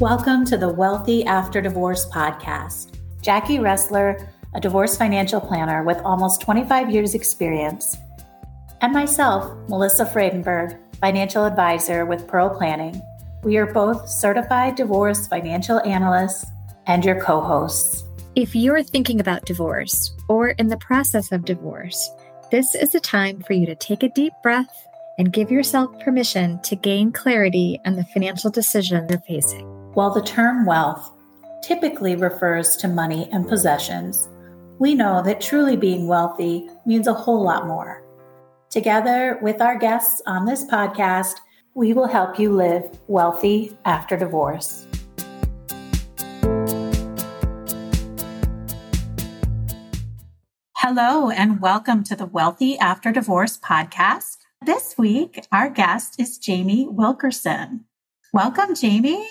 Welcome to the Wealthy After Divorce podcast. Jackie Ressler, a divorce financial planner with almost 25 years' experience, and myself, Melissa Fradenburg, financial advisor with Pearl Planning. We are both certified divorce financial analysts and your co hosts. If you're thinking about divorce or in the process of divorce, this is a time for you to take a deep breath and give yourself permission to gain clarity on the financial decision you're facing. While the term wealth typically refers to money and possessions, we know that truly being wealthy means a whole lot more. Together with our guests on this podcast, we will help you live wealthy after divorce. Hello, and welcome to the Wealthy After Divorce podcast. This week, our guest is Jamie Wilkerson. Welcome, Jamie.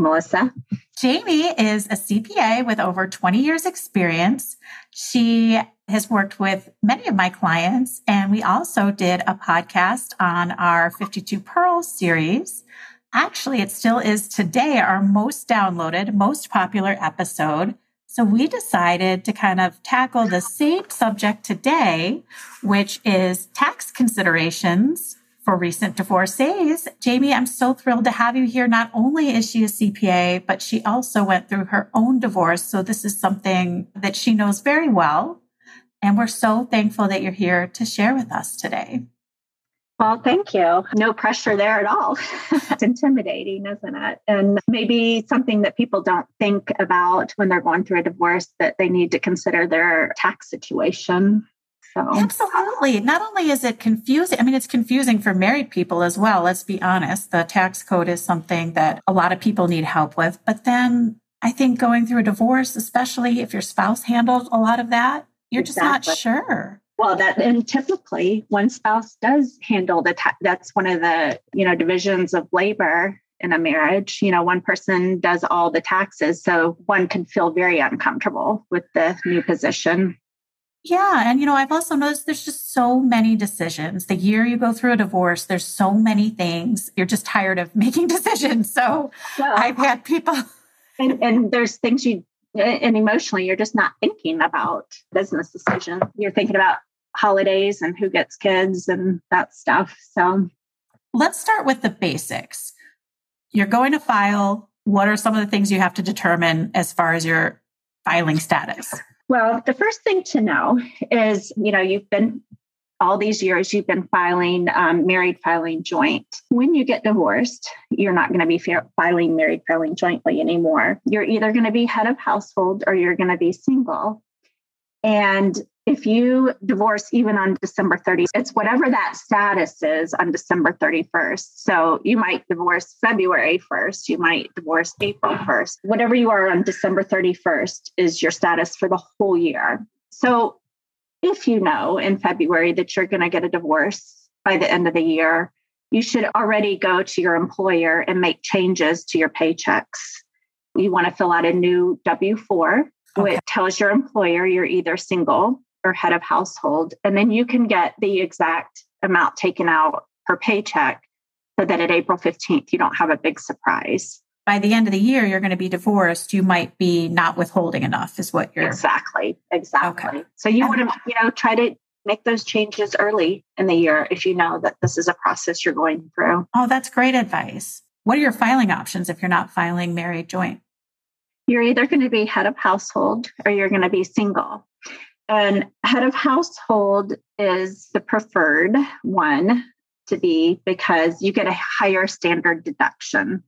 Melissa. Jamie is a CPA with over 20 years' experience. She has worked with many of my clients, and we also did a podcast on our 52 Pearls series. Actually, it still is today our most downloaded, most popular episode. So we decided to kind of tackle the same subject today, which is tax considerations for recent divorcees. Jamie, I'm so thrilled to have you here. Not only is she a CPA, but she also went through her own divorce. So this is something that she knows very well. And we're so thankful that you're here to share with us today. Well, thank you. No pressure there at all. it's intimidating, isn't it? And maybe something that people don't think about when they're going through a divorce that they need to consider their tax situation. So. Absolutely. Not only is it confusing, I mean, it's confusing for married people as well. Let's be honest. The tax code is something that a lot of people need help with. But then I think going through a divorce, especially if your spouse handled a lot of that, you're exactly. just not sure. Well, that and typically one spouse does handle the ta- that's one of the you know divisions of labor in a marriage. You know, one person does all the taxes, so one can feel very uncomfortable with the new position. Yeah. And, you know, I've also noticed there's just so many decisions. The year you go through a divorce, there's so many things. You're just tired of making decisions. So well, I've had people. And, and there's things you, and emotionally, you're just not thinking about business decision. You're thinking about holidays and who gets kids and that stuff. So let's start with the basics. You're going to file. What are some of the things you have to determine as far as your filing status? Well, the first thing to know is, you know, you've been all these years you've been filing um, married filing joint. When you get divorced, you're not going to be filing married filing jointly anymore. You're either going to be head of household or you're going to be single. And if you divorce even on December 30th, it's whatever that status is on December 31st. So you might divorce February 1st, you might divorce April 1st. Whatever you are on December 31st is your status for the whole year. So if you know in February that you're going to get a divorce by the end of the year, you should already go to your employer and make changes to your paychecks. You want to fill out a new W 4 okay. which tells your employer you're either single or head of household. And then you can get the exact amount taken out per paycheck so that at April 15th, you don't have a big surprise. By the end of the year, you're going to be divorced. You might be not withholding enough, is what you're exactly. Exactly. Okay. So you want to, you know, try to make those changes early in the year if you know that this is a process you're going through. Oh, that's great advice. What are your filing options if you're not filing married joint? You're either going to be head of household or you're going to be single. And head of household is the preferred one to be because you get a higher standard deduction.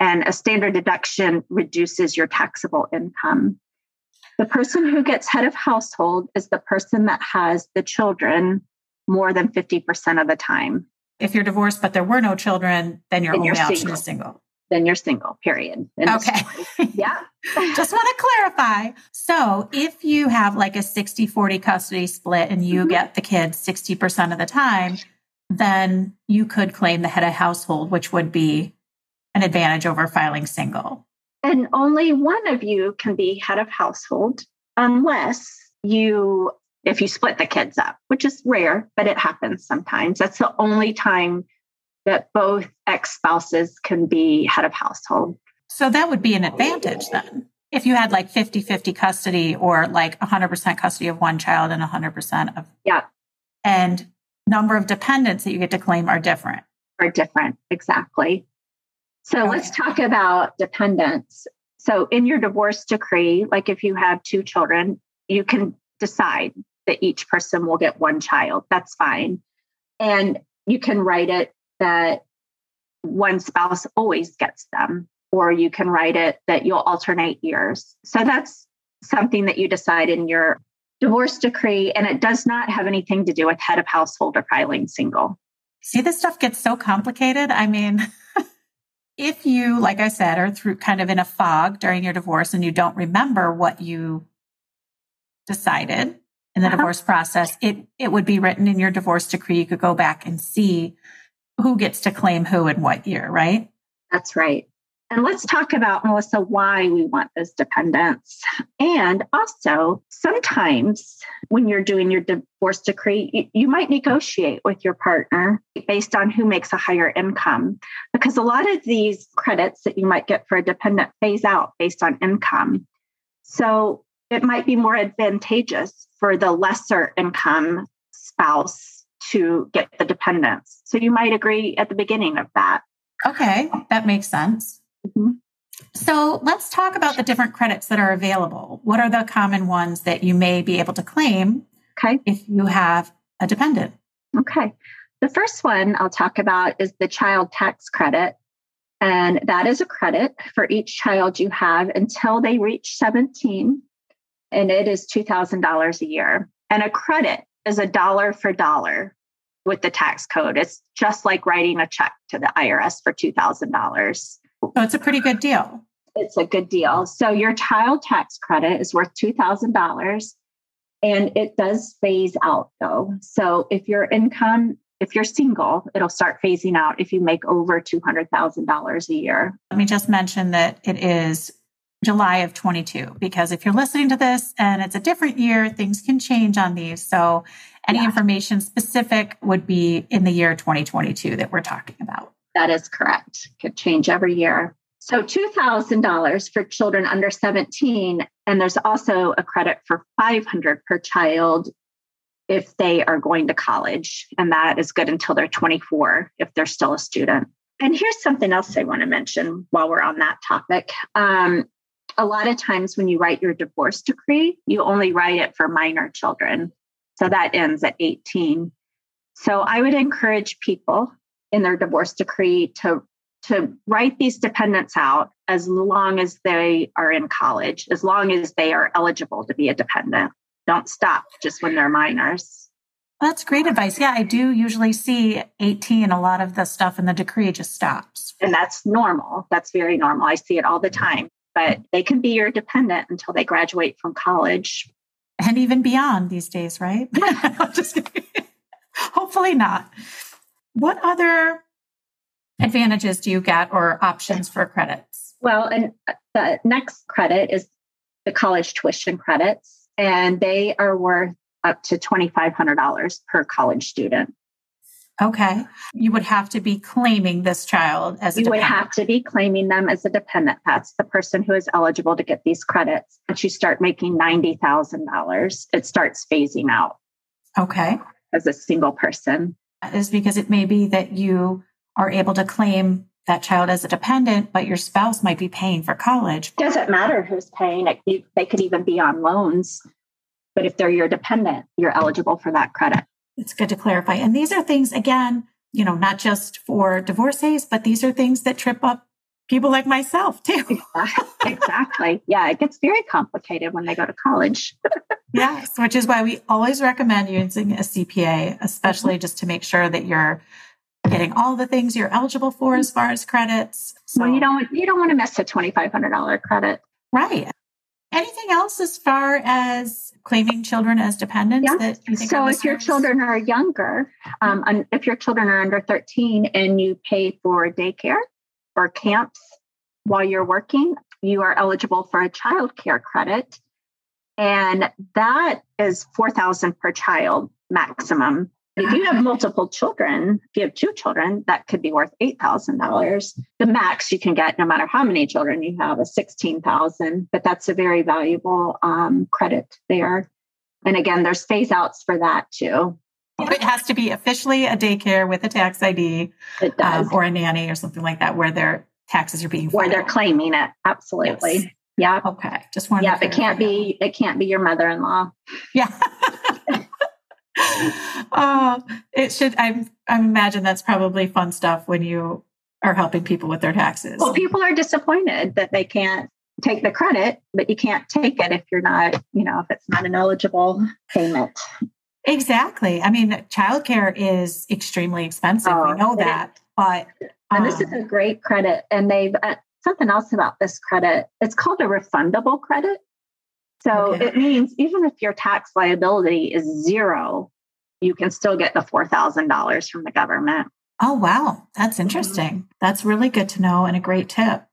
And a standard deduction reduces your taxable income. The person who gets head of household is the person that has the children more than 50% of the time. If you're divorced but there were no children, then your only option single. is single then you're single, period. Okay. yeah. Just want to clarify. So if you have like a 60 40 custody split and you mm-hmm. get the kids 60% of the time, then you could claim the head of household, which would be an advantage over filing single. And only one of you can be head of household unless you, if you split the kids up, which is rare, but it happens sometimes. That's the only time that both ex spouses can be head of household. So that would be an advantage then. If you had like 50 50 custody or like 100% custody of one child and 100% of. Yeah. And number of dependents that you get to claim are different. Are different. Exactly. So okay. let's talk about dependents. So in your divorce decree, like if you have two children, you can decide that each person will get one child. That's fine. And you can write it that one spouse always gets them, or you can write it that you'll alternate years. So that's something that you decide in your divorce decree, and it does not have anything to do with head of household or filing single. See, this stuff gets so complicated. I mean, if you, like I said, are through kind of in a fog during your divorce and you don't remember what you decided in the uh-huh. divorce process, it, it would be written in your divorce decree. You could go back and see who gets to claim who in what year, right? That's right. And let's talk about, Melissa, why we want those dependents. And also, sometimes when you're doing your divorce decree, you, you, might negotiate with your partner based on who makes a higher income, because a lot of these credits that you might get for a dependent phase out based on income. So it might be more advantageous for the lesser income spouse to get the dependents. So you might agree at the beginning of that. Okay, that makes sense. Mm-hmm. So let's talk about the different credits that are available. What are the common ones that you may be able to claim okay. if you have a dependent? Okay. The first one I'll talk about is the child tax credit. And that is a credit for each child you have until they reach 17. And it is $2,000 a year. And a credit is a dollar for dollar with the tax code. It's just like writing a check to the IRS for $2,000. So it's a pretty good deal. It's a good deal. So your child tax credit is worth $2,000 and it does phase out though. So if your income, if you're single, it'll start phasing out if you make over $200,000 a year. Let me just mention that it is July of 22 because if you're listening to this and it's a different year, things can change on these. So any yeah. information specific would be in the year 2022 that we're talking about. That is correct. Could change every year. So $2,000 for children under 17. And there's also a credit for 500 per child if they are going to college. And that is good until they're 24 if they're still a student. And here's something else I want to mention while we're on that topic. Um, a lot of times when you write your divorce decree, you only write it for minor children. So that ends at 18. So I would encourage people in their divorce decree to to write these dependents out as long as they are in college, as long as they are eligible to be a dependent. Don't stop just when they're minors. That's great advice. Yeah, I do usually see 18. A lot of the stuff in the decree just stops. And that's normal. That's very normal. I see it all the time. But they can be your dependent until they graduate from college. And even beyond these days, right? just Hopefully not. What other advantages do you get or options for credits? Well, and uh, the next credit is the college tuition credits, and they are worth up to $2,500 per college student. Okay. You would have to be claiming this child as a You dependent. would have to be claiming them as a dependent. That's the person who is eligible to get these credits. Once you start making $90,000, it starts phasing out. Okay. As a single person is because it may be that you are able to claim that child as a dependent, but your spouse might be paying for college. Doesn't matter who's paying it. They could even be on loans. But if they're your dependent, you're eligible for that credit. It's good to clarify. And these are things, again, you know, not just for divorcees, but these are things that trip up people like myself too. exactly. Yeah, it gets very complicated when they go to college. yes, which is why we always recommend using a CPA, especially mm-hmm. just to make sure that you're getting all the things you're eligible for as far as credits. So well, you don't you don't want to miss a twenty five hundred dollar credit. Right. Anything else as far as claiming children as dependents yeah. that you think So if your children are younger, um, if your children are under 13 and you pay for daycare, or camps while you're working, you are eligible for a child care credit. And that is 4000 per child maximum. If you have multiple children, if you have two children, that could be worth $8,000. The max you can get, no matter how many children you have, is 16,000, but that's a very valuable um, credit there. And again, there's phase outs for that too. It has to be officially a daycare with a tax ID um, or a nanny or something like that where their taxes are being filed. Where they're claiming it. Absolutely. Yes. Yeah. Okay. Just wanted yeah, it can't be it can't be your mother-in-law. Yeah. oh, it should I I imagine that's probably fun stuff when you are helping people with their taxes. Well, people are disappointed that they can't take the credit, but you can't take it if you're not, you know, if it's not an eligible payment. Exactly. I mean, childcare is extremely expensive. Oh, we know that. But um, and this is um, a great credit. And they've uh, something else about this credit. It's called a refundable credit. So okay. it means even if your tax liability is zero, you can still get the $4,000 from the government. Oh, wow. That's mm-hmm. interesting. Mm-hmm. That's really good to know and a great tip.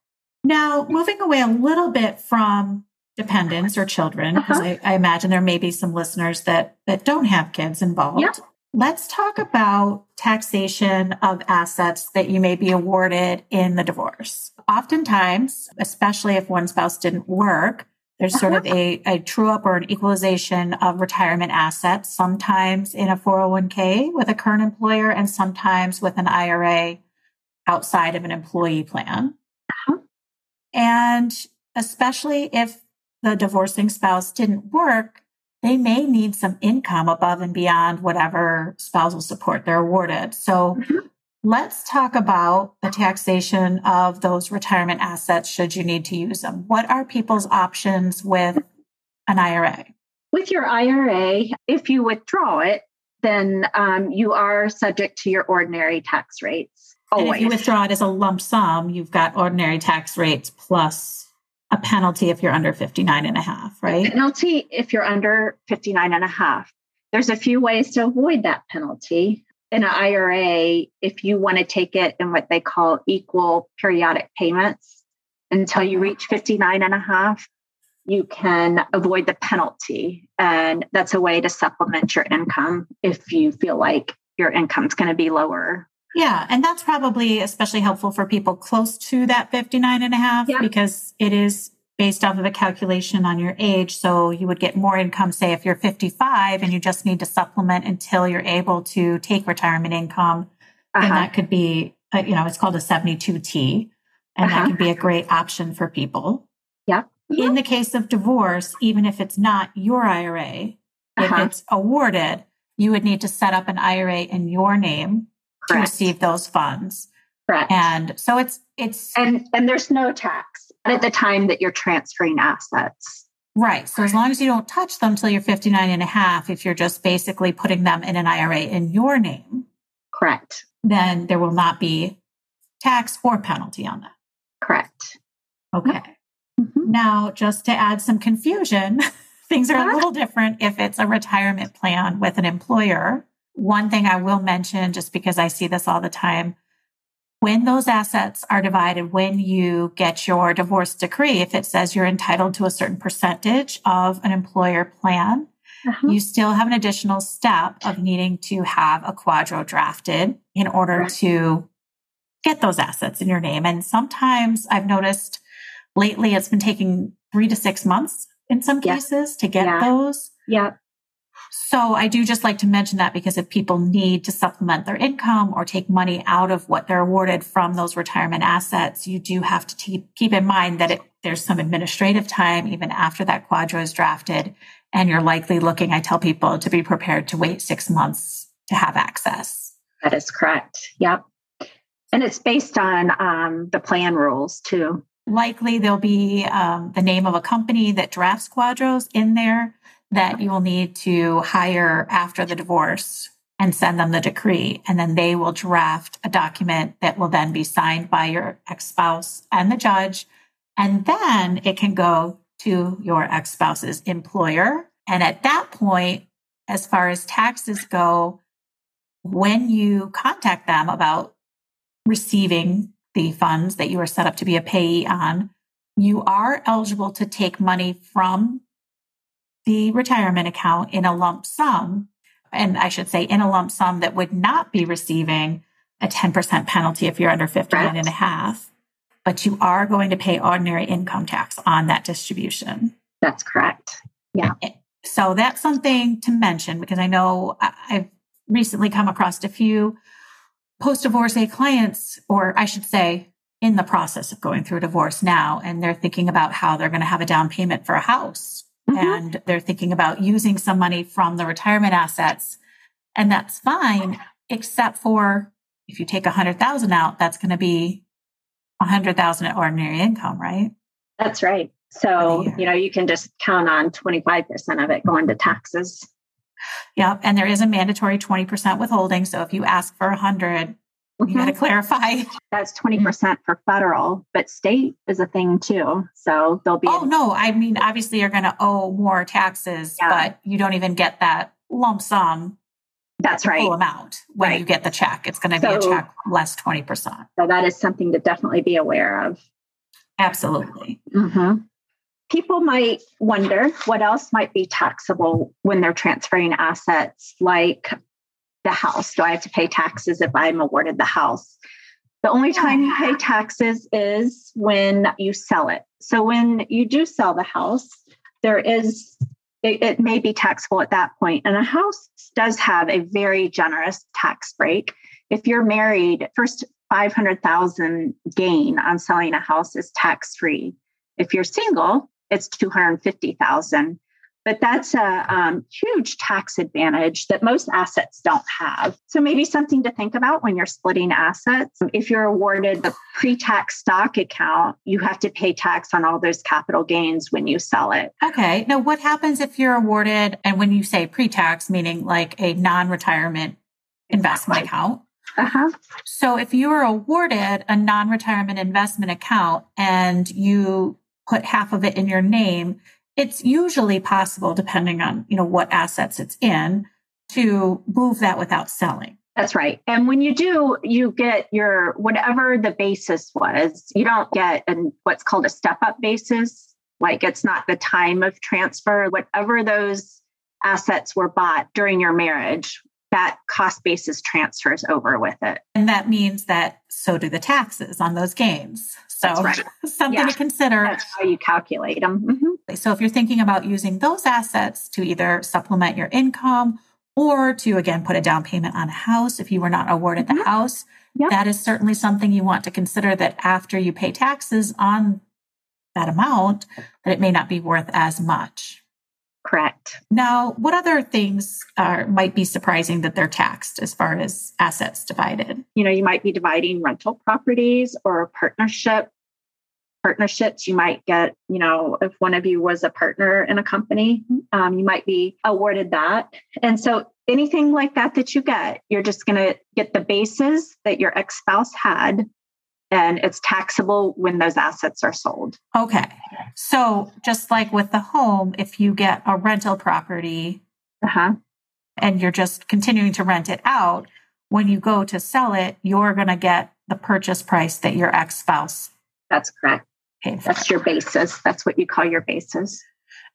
Now, moving away a little bit from dependents or children, because uh-huh. I, I, imagine there may be some listeners that, that don't have kids involved. Yep. Let's talk about taxation of assets that you may be awarded in the divorce. Oftentimes, especially if one spouse didn't work, there's sort of uh-huh. a, a true up or an equalization of retirement assets, sometimes in a 401k with a current employer and sometimes with an IRA outside of an employee plan. Uh-huh. And especially if the divorcing spouse didn't work, they may need some income above and beyond whatever spousal support they're awarded. So mm-hmm. Let's talk about the taxation of those retirement assets should you need to use them. What are people's options with an IRA? With your IRA, if you withdraw it, then um, you are subject to your ordinary tax rates. Always. And if you withdraw it as a lump sum, you've got ordinary tax rates plus a penalty if you're under 59 and a half, right? A penalty if you're under 59 and a half. There's a few ways to avoid that penalty in an IRA, if you want to take it in what they call equal periodic payments until you uh-huh. reach 59 and a half, you can avoid the penalty. And that's a way to supplement your income if you feel like your income's going to be lower. Yeah. And that's probably especially helpful for people close to that 59 and a half yeah. because it is based off of a calculation on your age. So you would get more income, say, if you're 55 and you just need to supplement until you're able to take retirement income, uh-huh. then that could be, uh, you know, it's called a 72T. And uh-huh. that could be a great option for people. Yeah. In the case of divorce, even if it's not your IRA, uh-huh. if it's awarded, you would need to set up an IRA in your name Correct. to receive those funds. Correct. And so it's it's and and there's no tax at the time that you're transferring assets. Right. So as long as you don't touch them till you're 59 and a half, if you're just basically putting them in an IRA in your name. Correct. Then there will not be tax or penalty on that. Correct. Okay. Mm-hmm. Now, just to add some confusion, things are a little different if it's a retirement plan with an employer. One thing I will mention, just because I see this all the time, when those assets are divided, when you get your divorce decree, if it says you're entitled to a certain percentage of an employer plan, uh-huh. you still have an additional step of needing to have a QDRO drafted in order to get those assets in your name. And sometimes I've noticed lately it's been taking three to six months in some cases to get yeah. those. Yeah. So I do just like to mention that because if people need to supplement their income or take money out of what they're awarded from those retirement assets, you do have to keep, keep in mind that it, there's some administrative time even after that QDRO is drafted. And you're likely looking, I tell people to be prepared to wait six months to have access. That is correct. Yep. And it's based on um, the plan rules too. Likely there'll be um, the name of a company that drafts QDROs in there that you will need to hire after the divorce and send them the decree. And then they will draft a document that will then be signed by your ex spouse and the judge. And then it can go to your ex spouse's employer. And at that point, as far as taxes go, when you contact them about receiving the funds that you are set up to be a payee on, you are eligible to take money from the retirement account in a lump sum. and I should say in a lump sum that would not be receiving a 10% penalty if you're under 59 right. and a half, but you are going to pay ordinary income tax on that distribution. That's correct. Yeah. So that's something to mention because I know I've recently come across a few post divorce clients, or I should say, in the process of going through a divorce now, and they're thinking about how they're going to have a down payment for a house. Mm-hmm. And they're thinking about using some money from the retirement assets. And that's fine, except for if you take a hundred thousand out, that's going to be a hundred thousand at ordinary income, right? That's right. So, you know, you can just count on 25% of it going to taxes. Yeah. And there is a mandatory 20% withholding. So if you ask for a 100, mm-hmm. got to clarify. That's 20% for federal, but state is a thing too. So there'll be. Oh, a- no. I mean, obviously you're going to owe more taxes, yeah. but you don't even get that lump sum. That's right. Full amount when right. you get the check. It's going to so, be a check less 20%. So that is something to definitely be aware of. Absolutely. Mm-hmm people might wonder what else might be taxable when they're transferring assets, like the house. Do I have to pay taxes if I'm awarded the house? The only time you pay taxes is when you sell it. So when you do sell the house, there is it, it, may be taxable at that point. And a house does have a very generous tax break. If you're married, first 500,000 gain on selling a house is tax free. If you're single, it's 250,000. But that's a um, huge tax advantage that most assets don't have. So maybe something to think about when you're splitting assets. If you're awarded the pre-tax stock account, you have to pay tax on all those capital gains when you sell it. Okay. Now, what happens if you're awarded, and when you say pre-tax, meaning like a non-retirement investment account? Uh-huh. So if you are awarded a non-retirement investment account and you put half of it in your name, it's usually possible, depending on, you know, what assets it's in, to move that without selling. That's right. And when you do, you get your whatever the basis was, you don't get an, what's called a step up basis. Like it's not the time of transfer, whatever those assets were bought during your marriage, that cost basis transfers over with it. And that means that so do the taxes on those gains. So right. something yeah. to consider. That's how you calculate them. Mm-hmm. So if you're thinking about using those assets to either supplement your income or to again put a down payment on a house if you were not awarded mm-hmm. the house, yep. that is certainly something you want to consider that after you pay taxes on that amount, that it may not be worth as much. Correct. Now, what other things are, might be surprising that they're taxed as far as assets divided? You know, you might be dividing rental properties or partnership partnerships. You might get, you know, if one of you was a partner in a company, um, you might be awarded that. And so anything like that that you get, you're just going to get the bases that your ex spouse had and it's taxable when those assets are sold. Okay. So just like with the home, if you get a rental property uh-huh. and you're just continuing to rent it out, when you go to sell it, you're going to get the purchase price that your ex spouse. That's correct. That's your basis. That's what you call your basis.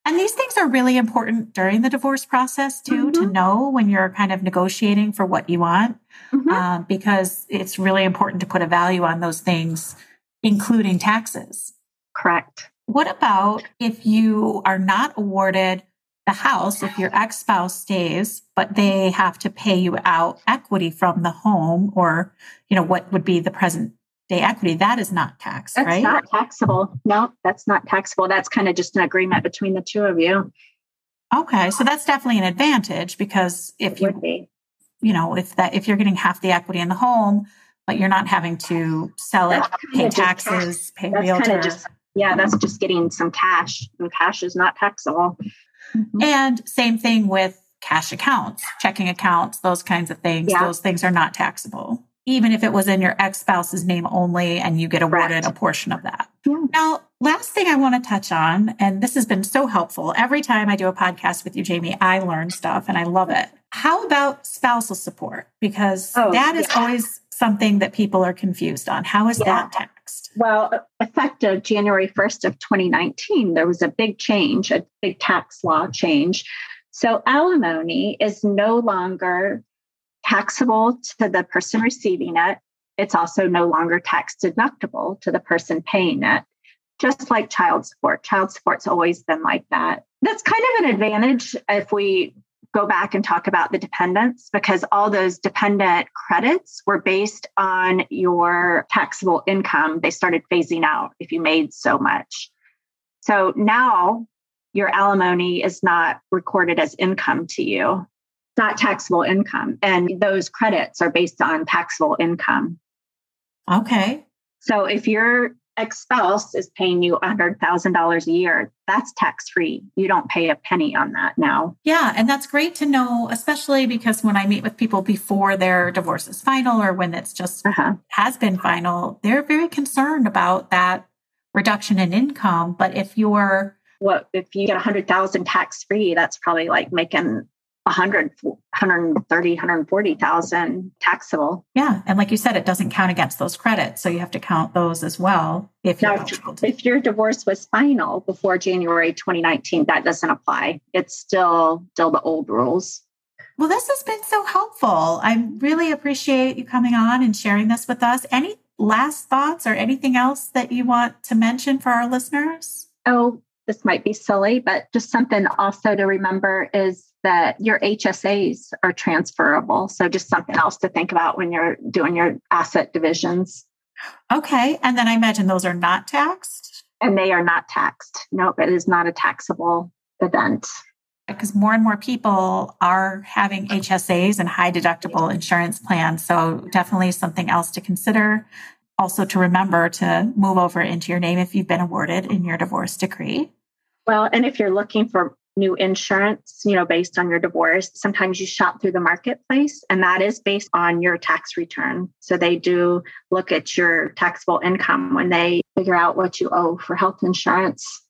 And these things are really important during the divorce process too, mm-hmm. to know when you're kind of negotiating for what you want, mm-hmm. um, because it's really important to put a value on those things, including taxes. Correct. What about if you are not awarded the house, if your ex spouse stays, but they have to pay you out equity from the home or, you know, what would be the present day equity, that is not taxed, that's right? not taxable. No, that's not taxable. That's kind of just an agreement between the two of you. Okay, so that's definitely an advantage because if you, you know, if that if you're getting half the equity in the home, but you're not having to sell it, pay taxes, pay that's realtor. Just, yeah, that's just getting some cash, and cash is not taxable. Mm-hmm. And same thing with cash accounts, checking accounts, those kinds of things. Yeah. Those things are not taxable even if it was in your ex spouse's name only and you get awarded a portion of that. Yeah. Now, last thing I want to touch on, and this has been so helpful. Every time I do a podcast with you, Jamie, I learn stuff and I love it. How about spousal support? Because oh, that is yeah. always something that people are confused on. How is yeah. that taxed? Well, effective January 1st of 2019, there was a big change, a big tax law change So alimony is no longer taxable to the person receiving it. It's also no longer tax deductible to the person paying it, just like child support. Child support's always been like that. That's kind of an advantage if we go back and talk about the dependents because all those dependent credits were based on your taxable income. They started phasing out if you made so much. So now your alimony is not recorded as income to you, not taxable income. And those credits are based on taxable income. Okay. So if your ex spouse is paying you $100,000 a year, that's tax free. You don't pay a penny on that now. Yeah. And that's great to know, especially because when I meet with people before their divorce is final or when it's just uh-huh. has been final, they're very concerned about that reduction in income. But if you're what if you get 100,000 tax free, that's probably like making 100 130 140,000 taxable. Yeah, and like you said it doesn't count against those credits, so you have to count those as well if now, if your divorce was final before January 2019 that doesn't apply. It's still still the old rules. Well, this has been so helpful. I really appreciate you coming on and sharing this with us. Any last thoughts or anything else that you want to mention for our listeners? Oh, this might be silly, but just something also to remember is that your HSAs are transferable. So just something else to think about when you're doing your asset divisions. Okay. And then I imagine those are not taxed? And they are not taxed. Nope, it is not a taxable event. Because more and more people are having HSAs and high deductible insurance plans. So definitely something else to consider. Also to remember to move over into your name if you've been awarded in your divorce decree. Well, and if you're looking for new insurance, you know, based on your divorce, sometimes you shop through the marketplace and that is based on your tax return. So they do look at your taxable income when they figure out what you owe for health insurance.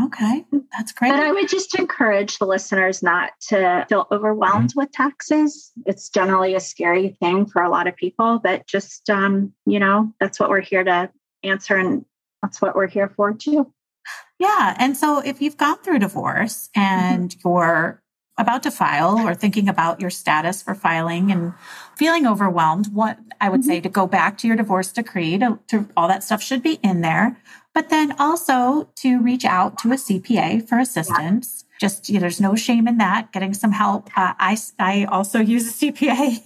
Okay, that's great. But I would just encourage the listeners not to feel overwhelmed mm-hmm. with taxes. It's generally a scary thing for a lot of people, but just, um, you know, that's what we're here to answer and that's what we're here for too. Yeah. And so if you've gone through divorce and mm-hmm. you're about to file or thinking about your status for filing and feeling overwhelmed, what I would mm-hmm. say to go back to your divorce decree to, to, all that stuff should be in there, but then also to reach out to a CPA for assistance. Yeah. Just you know, there's no shame in that. Getting some help. Uh, I I also use a CPA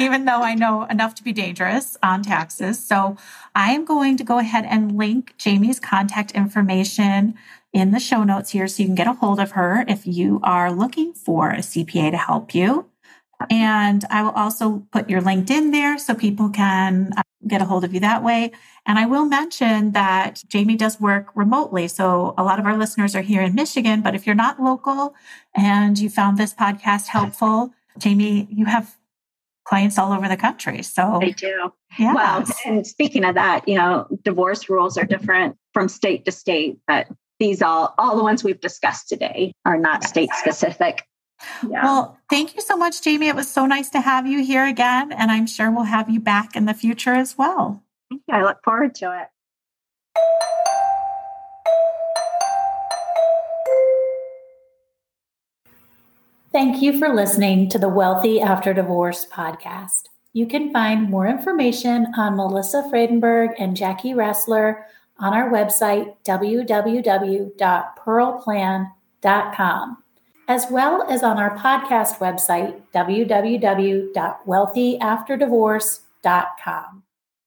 even though I know enough to be dangerous on taxes. So I am going to go ahead and link Jamie's contact information in the show notes here so you can get a hold of her if you are looking for a CPA to help you. And I will also put your LinkedIn there so people can uh, get a hold of you that way. And I will mention that Jamie does work remotely. So a lot of our listeners are here in Michigan, but if you're not local and you found this podcast helpful, Jamie, you have clients all over the country. So they do. Yeah. Well, and speaking of that, you know, divorce rules are different from state to state, but these all all the ones we've discussed today are not state specific. Yeah. Well, thank you so much, Jamie. It was so nice to have you here again, and I'm sure we'll have you back in the future as well. Thank you. I look forward to it. Thank you for listening to the Wealthy After Divorce podcast. You can find more information on Melissa Fradenburg and Jackie Ressler on our website, www.pearlplan.com, as well as on our podcast website, www.wealthyafterdivorce.com.